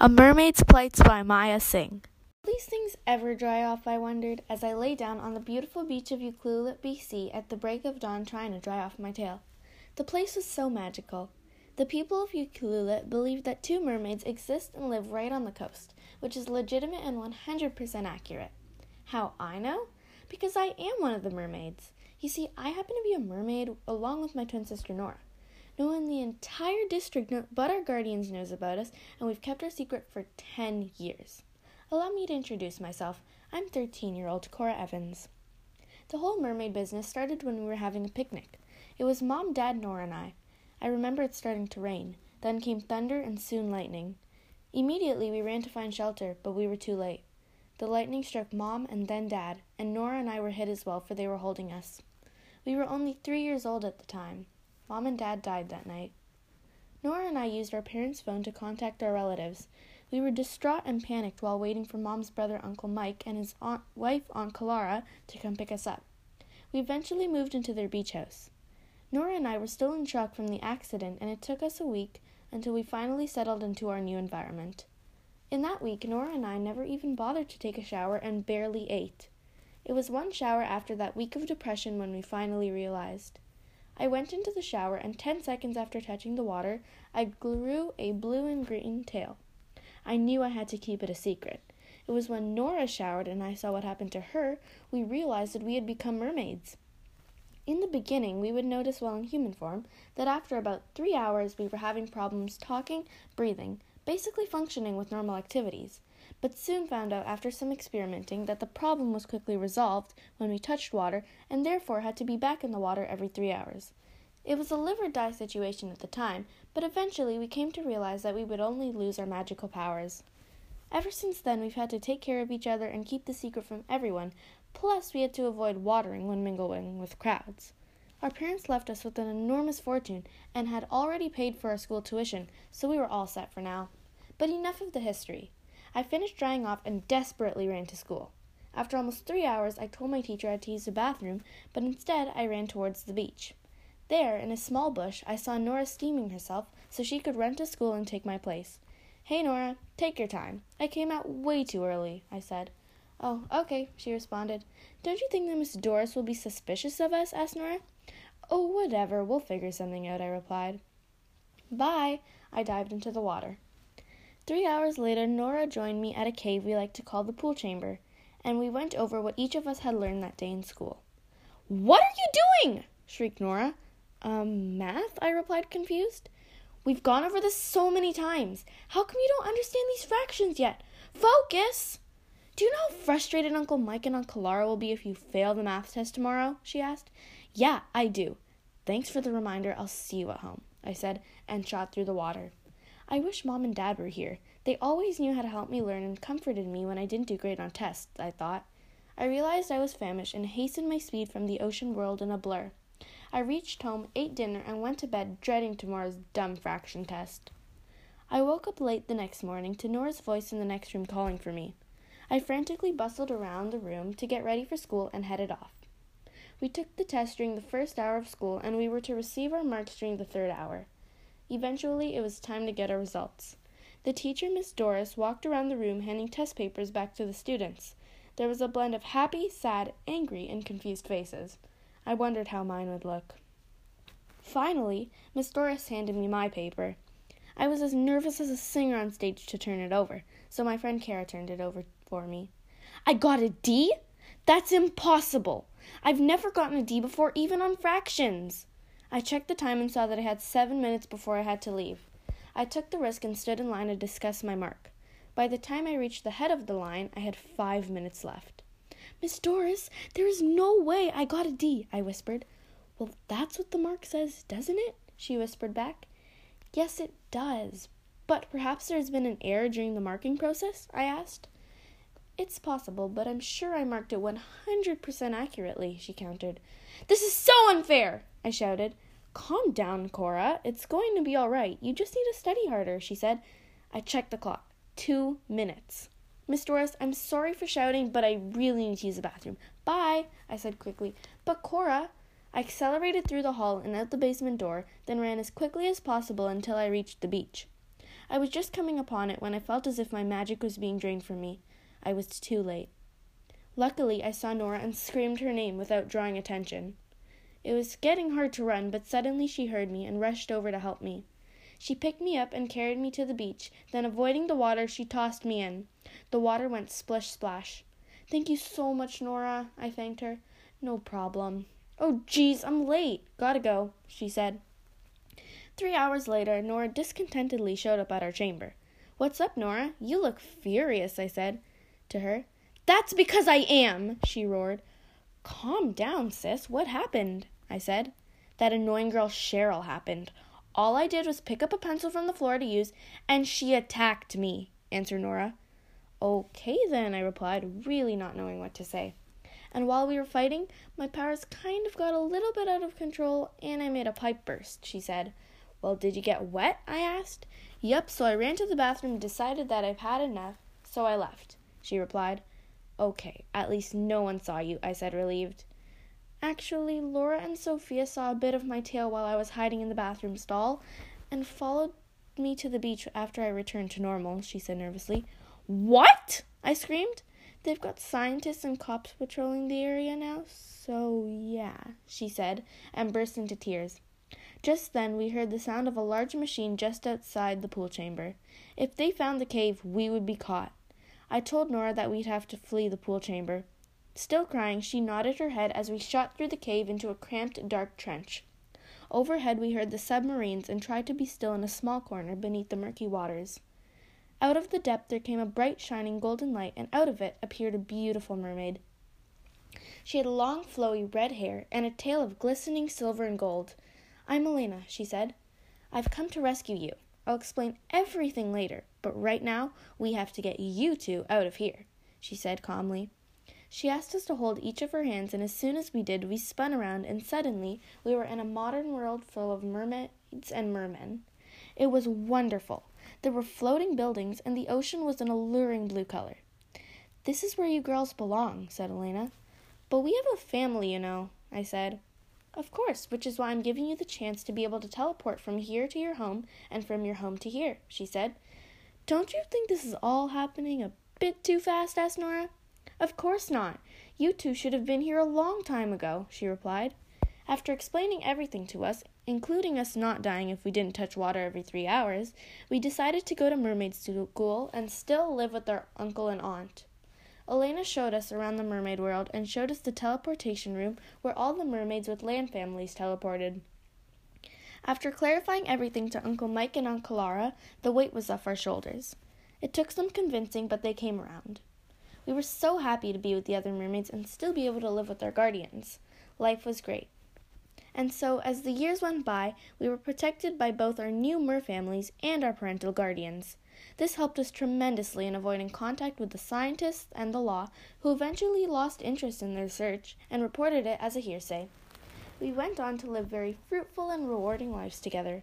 A Mermaid's Plights by Maya Singh. Will these things ever dry off? I wondered as I lay down on the beautiful beach of Ucluelet, BC, at the break of dawn, trying to dry off my tail. The place was so magical. The people of Ucluelet believe that two mermaids exist and live right on the coast, which is legitimate and 100% accurate. How I know? Because I am one of the mermaids. You see, I happen to be a mermaid along with my twin sister Nora. No one in the entire district but our guardians knows about us, and we've kept our secret for 10 years. Allow me to introduce myself. I'm 13 year old Cora Evans. The whole mermaid business started when we were having a picnic. It was Mom, Dad, Nora, and I. I remember it starting to rain. Then came thunder and soon lightning. Immediately we ran to find shelter, but we were too late. The lightning struck Mom and then Dad, and Nora and I were hit as well, for they were holding us. We were only three years old at the time. Mom and Dad died that night. Nora and I used our parents' phone to contact our relatives. We were distraught and panicked while waiting for Mom's brother, Uncle Mike, and his aunt, wife, Aunt Clara, to come pick us up. We eventually moved into their beach house. Nora and I were still in shock from the accident, and it took us a week until we finally settled into our new environment. In that week, Nora and I never even bothered to take a shower and barely ate. It was one shower after that week of depression when we finally realized. I went into the shower, and ten seconds after touching the water, I grew a blue and green tail. I knew I had to keep it a secret. It was when Nora showered and I saw what happened to her, we realized that we had become mermaids. In the beginning, we would notice while in human form that after about three hours we were having problems talking, breathing, basically functioning with normal activities but soon found out after some experimenting that the problem was quickly resolved when we touched water and therefore had to be back in the water every three hours. It was a live or die situation at the time, but eventually we came to realize that we would only lose our magical powers. Ever since then, we've had to take care of each other and keep the secret from everyone, plus, we had to avoid watering when mingling with crowds. Our parents left us with an enormous fortune and had already paid for our school tuition, so we were all set for now. But enough of the history. I finished drying off and desperately ran to school. After almost three hours, I told my teacher I had to use the bathroom, but instead I ran towards the beach. There, in a small bush, I saw Nora steaming herself so she could run to school and take my place. Hey, Nora, take your time. I came out way too early, I said. Oh, okay, she responded. Don't you think that Miss Doris will be suspicious of us? asked Nora. Oh, whatever, we'll figure something out, I replied. Bye. I dived into the water. Three hours later, Nora joined me at a cave we like to call the pool chamber, and we went over what each of us had learned that day in school. What are you doing? shrieked Nora. Um, math? I replied, confused. We've gone over this so many times. How come you don't understand these fractions yet? Focus! Do you know how frustrated Uncle Mike and Aunt Clara will be if you fail the math test tomorrow? she asked. Yeah, I do. Thanks for the reminder. I'll see you at home, I said, and shot through the water. I wish mom and dad were here. They always knew how to help me learn and comforted me when I didn't do great on tests, I thought. I realized I was famished and hastened my speed from the ocean world in a blur. I reached home, ate dinner, and went to bed dreading tomorrow's dumb fraction test. I woke up late the next morning to Nora's voice in the next room calling for me. I frantically bustled around the room to get ready for school and headed off. We took the test during the first hour of school, and we were to receive our marks during the third hour. Eventually, it was time to get our results. The teacher, Miss Doris, walked around the room handing test papers back to the students. There was a blend of happy, sad, angry, and confused faces. I wondered how mine would look. Finally, Miss Doris handed me my paper. I was as nervous as a singer on stage to turn it over, so my friend Kara turned it over for me. I got a D? That's impossible! I've never gotten a D before, even on fractions. I checked the time and saw that I had seven minutes before I had to leave. I took the risk and stood in line to discuss my mark. By the time I reached the head of the line, I had five minutes left. Miss Doris, there is no way I got a D, I whispered. Well, that's what the mark says, doesn't it? she whispered back. Yes, it does. But perhaps there has been an error during the marking process? I asked. It's possible, but I'm sure I marked it 100% accurately, she countered. This is so unfair, I shouted. Calm down, Cora. It's going to be all right. You just need to study harder, she said. I checked the clock. Two minutes. Miss Doris, I'm sorry for shouting, but I really need to use the bathroom. Bye, I said quickly. But Cora, I accelerated through the hall and out the basement door, then ran as quickly as possible until I reached the beach. I was just coming upon it when I felt as if my magic was being drained from me. I was too late. Luckily, I saw Nora and screamed her name without drawing attention. It was getting hard to run, but suddenly she heard me and rushed over to help me. She picked me up and carried me to the beach, then, avoiding the water, she tossed me in. The water went splish splash. Thank you so much, Nora, I thanked her. No problem. Oh, jeez, I'm late. Gotta go, she said. Three hours later, Nora discontentedly showed up at our chamber. What's up, Nora? You look furious, I said to her. That's because I am, she roared. Calm down, sis. What happened? I said. That annoying girl Cheryl happened. All I did was pick up a pencil from the floor to use, and she attacked me, answered Nora. Okay, then, I replied, really not knowing what to say. And while we were fighting, my powers kind of got a little bit out of control, and I made a pipe burst, she said. Well, did you get wet? I asked. Yep, so I ran to the bathroom and decided that I've had enough, so I left, she replied. Okay, at least no one saw you, I said, relieved. Actually, Laura and Sophia saw a bit of my tail while I was hiding in the bathroom stall and followed me to the beach after I returned to normal, she said nervously. What? I screamed. They've got scientists and cops patrolling the area now, so yeah, she said, and burst into tears. Just then we heard the sound of a large machine just outside the pool chamber. If they found the cave, we would be caught. I told Nora that we'd have to flee the pool chamber. Still crying, she nodded her head as we shot through the cave into a cramped, dark trench. Overhead, we heard the submarines and tried to be still in a small corner beneath the murky waters. Out of the depth there came a bright, shining golden light, and out of it appeared a beautiful mermaid. She had long, flowy red hair and a tail of glistening silver and gold. I'm Elena, she said. I've come to rescue you. I'll explain everything later, but right now we have to get you two out of here, she said calmly. She asked us to hold each of her hands, and as soon as we did, we spun around, and suddenly we were in a modern world full of mermaids and mermen. It was wonderful. There were floating buildings, and the ocean was an alluring blue color. This is where you girls belong, said Elena. But we have a family, you know, I said. Of course, which is why I'm giving you the chance to be able to teleport from here to your home and from your home to here, she said. Don't you think this is all happening a bit too fast? asked Nora. Of course not. You two should have been here a long time ago, she replied. After explaining everything to us, including us not dying if we didn't touch water every three hours, we decided to go to mermaid school and still live with our uncle and aunt. Elena showed us around the mermaid world and showed us the teleportation room where all the mermaids with land families teleported. After clarifying everything to Uncle Mike and Aunt Clara, the weight was off our shoulders. It took some convincing, but they came around. We were so happy to be with the other mermaids and still be able to live with our guardians. Life was great. And so, as the years went by, we were protected by both our new mer families and our parental guardians. This helped us tremendously in avoiding contact with the scientists and the law, who eventually lost interest in their search and reported it as a hearsay. We went on to live very fruitful and rewarding lives together.